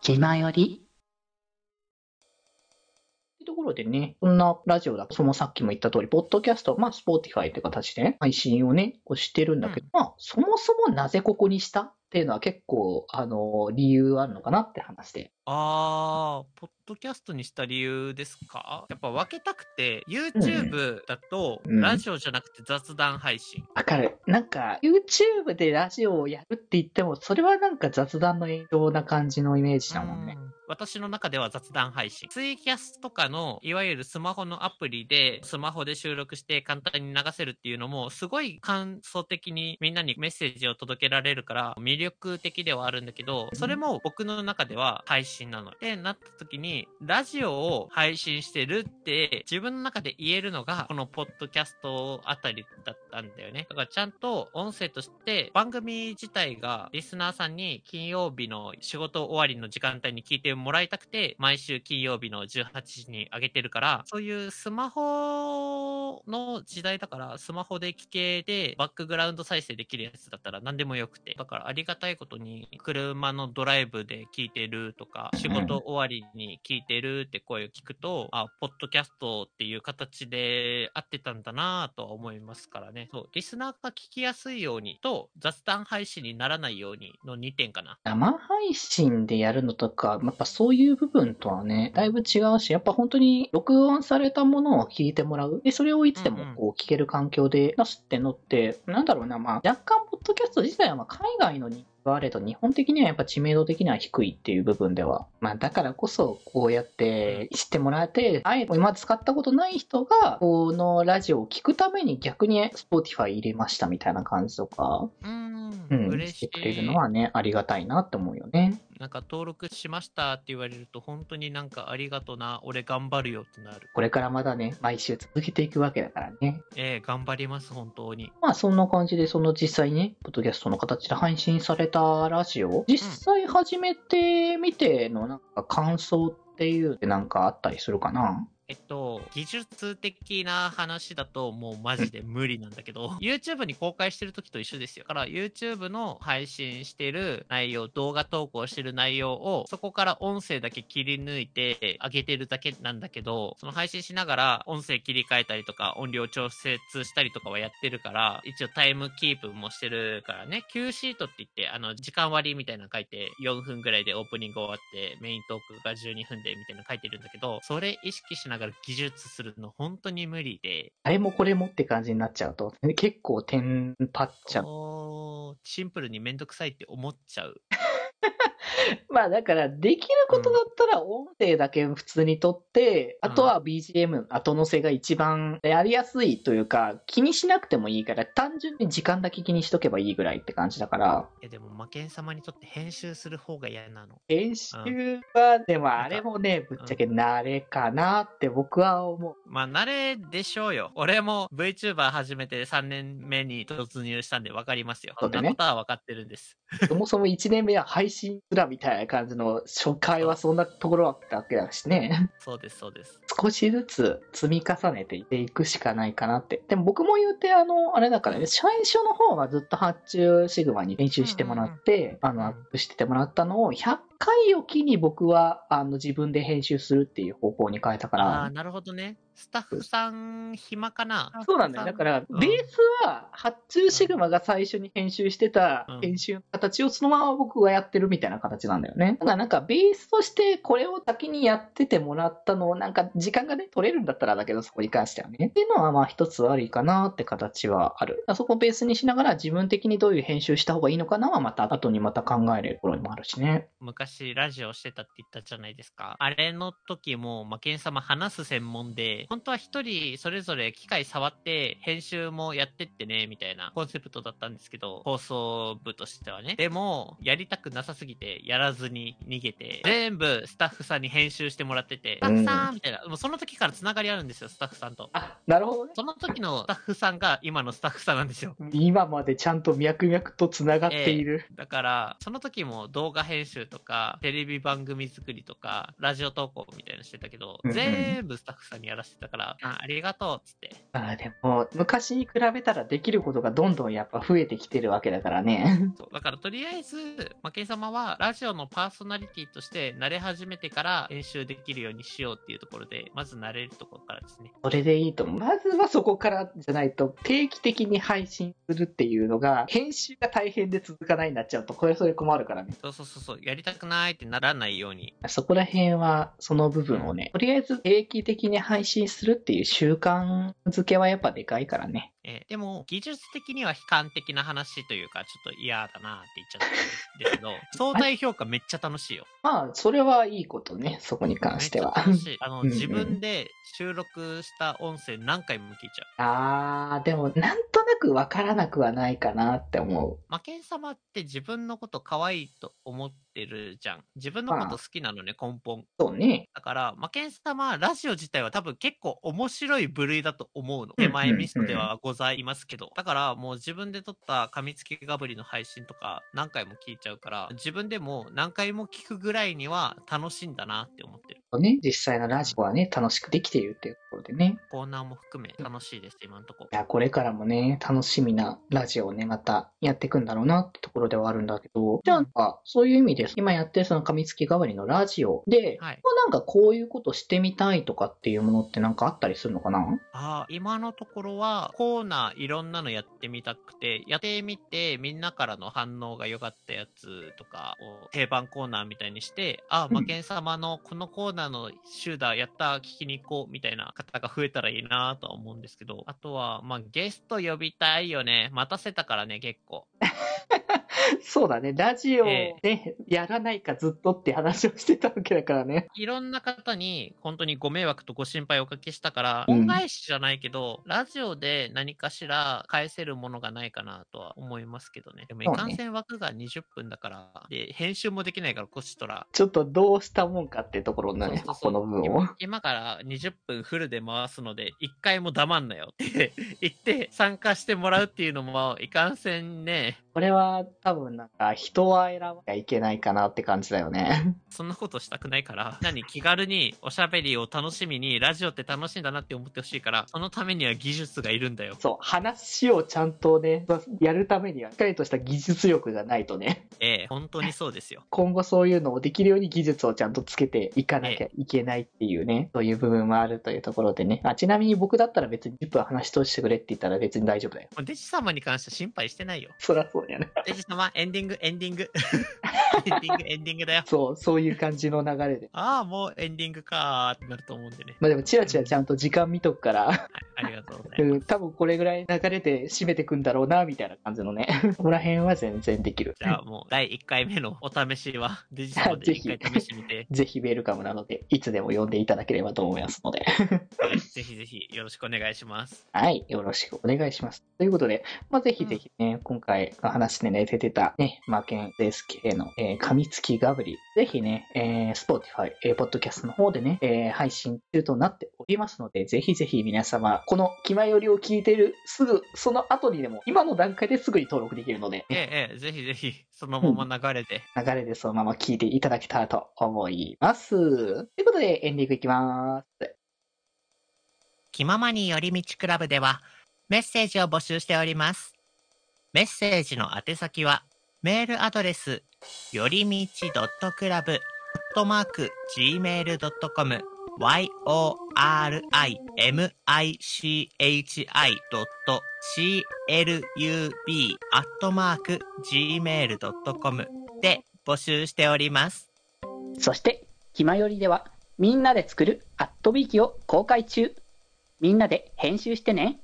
気まより。ころでね、そんなラジオだと、そのさっきも言った通り、ポッドキャスト、まあ、スポーティファイという形で、配信をね、こうしてるんだけど、まあ、そもそもなぜここにした？っていうのは結構、あの、理由あるのかなって話で。あー、ポッドキャストにした理由ですか？やっぱ分けたくて、YouTube だと、うんラジオじゃなくて雑談配信。わかる。なんか、YouTube でラジオをやるって言っても、それはなんか雑談の延長な感じのイメージだもんね。うん私の中では雑談配信。ツイキャスとかの、いわゆるスマホのアプリで、スマホで収録して簡単に流せるっていうのも、すごい感想的にみんなにメッセージを届けられるから、魅力的ではあるんだけど、それも僕の中では配信なの。で、なった時に、ラジオを配信してるって、自分の中で言えるのが、このポッドキャストあたりだったんだよね。だからちゃんと音声として、番組自体がリスナーさんに金曜日の仕事終わりの時間帯に聞いてももらいたくて、毎週金曜日の18時に上げてるから、そういうスマホの時代だから、スマホで聞けて、バックグラウンド再生できるやつだったら何でもよくて。だからありがたいことに、車のドライブで聞いてるとか、仕事終わりに聞いてるって声を聞くと、あ、ポッドキャストっていう形で合ってたんだなぁとは思いますからね。そう、リスナーが聞きやすいようにと、雑談配信にならないようにの2点かな。生配信でやるのとか、やっぱそういう部分とはね、だいぶ違うし、やっぱ本当に録音されたものを聞いてもらう。で、それをいつでもこう聞ける環境で出すってのって、なんだろうな、まあ若干ポッドキャスト自体はまあ海外の人気があれど、日本的にはやっぱ知名度的には低いっていう部分では。まあだからこそ、こうやって知ってもらえて、あえて今使ったことない人が、このラジオを聞くために逆に Spotify 入れましたみたいな感じとか、うーん、うん、嬉しい。してくれるのはね、ありがたいなって思うよね。なんか登録しましたって言われると、本当になんかありがとな、俺頑張るよってなる。これからまだね、毎週続けていくわけだからね。ええ頑張ります、本当に。まあそんな感じで、その実際にね、ポッドキャストの形で配信されたラジオ、実際始めてみてのなんか感想っていうってなんかあったりするかな？えっと、技術的な話だともうマジで無理なんだけど、YouTube に公開してる時と一緒ですよ。だから YouTube の配信してる内容、動画投稿してる内容を、そこから音声だけ切り抜いて上げてるだけなんだけど、その配信しながら音声切り替えたりとか、音量調節したりとかはやってるから、一応タイムキープもしてるからね、Q シートって言って、あの、時間割みたいなの書いて、4分ぐらいでオープニング終わって、メイントークが12分でみたいなの書いてるんだけど、それ意識しながら技術するの本当に無理で、あれもこれもって感じになっちゃうと、結構テンパっちゃう。シンプルにめんどくさいって思っちゃう。まあだから、できることだったら音声だけ普通に撮って、あとは BGM 後乗せが一番やりやすいというか、気にしなくてもいいから、単純に時間だけ気にしとけばいいぐらいって感じだから、いやでも、魔剣様にとって編集する方が嫌なの？編集は、でもあれもね、ぶっちゃけ慣れかなって僕は思う。まあ、慣れでしょうよ。俺も VTuber 始めて3年目に突入したんで分かりますよ。そんなことは分かってるんです。そもそも1年目は配信すらみたいな感じの初回はそんなところだったわけだしね。そうです、そうです。少しずつ積み重ねていくしかないかなって。でも僕も言うて、あの、あれだからね、最初の方はずっと発注シグマに練習してもらって、あの、アップしててもらったのを、100回おきに僕は、あの、自分で編集するっていう方向に変えたかああー、ら、なるほどね。スタッフさん暇かなそうなんだよ。だから、うんベースは、発注シグマが最初に編集してたうん編集の形をそのまま僕がやってるみたいな形なんだよね。だからなんか、ベースとしてこれを先にやっててもらったのを、なんか、時間がね、取れるんだったらだけど、そこに関してはね。っていうのは、まあ、一つありかなって形はある。そこをベースにしながら、自分的にどういう編集した方がいいのかなは、また、後にまた考えるところにもあるしね。昔ラジオしてたって言ったじゃないですか。あれの時も、魔剣様話す専門で、本当は一人それぞれ機械触って編集もやってってね、みたいなコンセプトだったんですけど、放送部としてはね。でも、やりたくなさすぎて、やらずに逃げて、全部スタッフさんに編集してもらってて、スタッフさんみたいな、もうその時から繋がりあるんですよ、スタッフさんと。あ、なるほどね。その時のスタッフさんが今のスタッフさんなんですよ。今までちゃんと脈々と繋がっている。だから、その時も動画編集とか、か、テレビ番組作りとか、ラジオ投稿みたいなのしてたけど、うんうん全部スタッフさんにやらせてたから、あありがとうっつって。まあでも、昔に比べたらできることがどんどんやっぱ増えてきてるわけだからね。そうだからとりあえず、マケン様はラジオのパーソナリティとして慣れ始めてから編集できるようにしようっていうところで、まず慣れるところからですね。それでいいと思う。まずはそこからじゃないと、定期的に配信するっていうのが、編集が大変で続かないになっちゃうと、これそれ困るからね。そうそうそうそう、やりたくないってならないように。そこら辺は、その部分をね、とりあえず定期的に配信するっていう習慣づけはやっぱでかいからね。えーでも、技術的には悲観的な話というか、ちょっと嫌だなって言っちゃったんですけど、相対評価めっちゃ楽しいよ。まあ、それはいいことね、そこに関しては。楽しい。あの、うんうん自分で収録した音声何回も聞いちゃう。あー、でも、なんとなくわからなくはないかなって思う。マケン様って自分のこと可愛いと思ってるじゃん。自分のこと好きなのね、根本。そうね。だから、マケン様、ラジオ自体は多分結構面白い部類だと思うの。うん手前ミストではございますけど。だから、もう自分で撮った噛みつきガブリの配信とか何回も聞いちゃうから、自分でも何回も聞くぐらいには楽しいんだなって思ってる。ね、実際のラジオはね、楽しくできているっていうところでね。コーナーも含め楽しいです、今のとこい。や、これからもね、楽しみなラジオをね、またやっていくんだろうなってところではあるんだけど、じゃあなんか、そういう意味で、今やってるその噛みつき代わりのラジオで、はい。まあなんかこういうことしてみたいとかっていうものってなんかあったりするのかな？ああ、今のところはコーナーいろんなのやってみたくて、やってみてみんなからの反応が良かったやつとかを定番コーナーみたいにして、ああ、うんマケン様のこのコーナーの集団やった、聞きに行こうみたいな方が増えたらいいなとは思うんですけど、あとは、まあゲスト呼びたいよね。待たせたからね、結構。そうだね、ラジオえでやらないかずっとって話をしてたわけだからね。いろんな方に本当にご迷惑とご心配をおかけしたから、うん恩返しじゃないけど、ラジオで何かしら返せるものがないかなとは思いますけどね。でも、いかんせん枠が20分だから、で、編集もできないから、こっちとら。ちょっとどうしたもんかってところになるね、ここの部分を。今今から20分フルで回すので、1回も黙んなよって言って参加してもらうっていうのも、いかんせんね、これは多分なんか人は選ばなきゃいけないかなって感じだよね。そんなことしたくないから、何気軽におしゃべりを楽しみに、ラジオって楽しいんだなって思ってほしいから、そのためには技術がいるんだよ。そう、話をちゃんとね、やるためにはしっかりとした技術力がないとね、ええ、本当にそうですよ。今後そういうのをできるように技術をちゃんとつけていかなきゃいけないっていうね、そういう部分もあるというところでね。あちなみに僕だったら別に10分話し通してくれって言ったら別に大丈夫だよ。デジ様に関しては心配してないよ。そりゃそうやね。デジ様、エンディング、エンディング。エンディング、エンディングだよ。そう、そういう感じの流れで。ああ、もうエンディングかーってなると思うんでね。まあでもチラチラちゃんと時間見とくから、はい、ありがとうございます。うん、多分これぐらい流れて締めてくんだろうな、みたいな感じのね。ここら辺は全然できる。じゃあもう、第1回目のお試しは、デジ様でぜひ1回試してみて、ぜひウェルカムなので、いつでも呼んでいただければと思いますので。はいぜひぜひよろしくお願いします。はい、よろしくお願いします。ということで、まあ、ぜひぜひね、今回の話でね、出てたね、マーケン SK の、えー噛みつきガブリ、ぜひね、えー、Spotify、えー、ポッドキャストの方でね、えー配信中となっておりますので、ぜひぜひ皆様、この気前よりを聞いているすぐ、その後にでも、今の段階ですぐに登録できるので、ええ、ええ、ぜひぜひ、そのまま流れで。流れでそのまま聞いていただけたらと思います。ということで、エンディングいきます。気ままに寄り道クラブではメッセージを募集しております。メッセージの宛先はメールアドレスよりみち .club アットマーク gmail.com yorimichi.club アットマーク gmail.com で募集しております。そして、ひまよりでは、みんなで作るアットビーキを公開中。みんなで編集してね。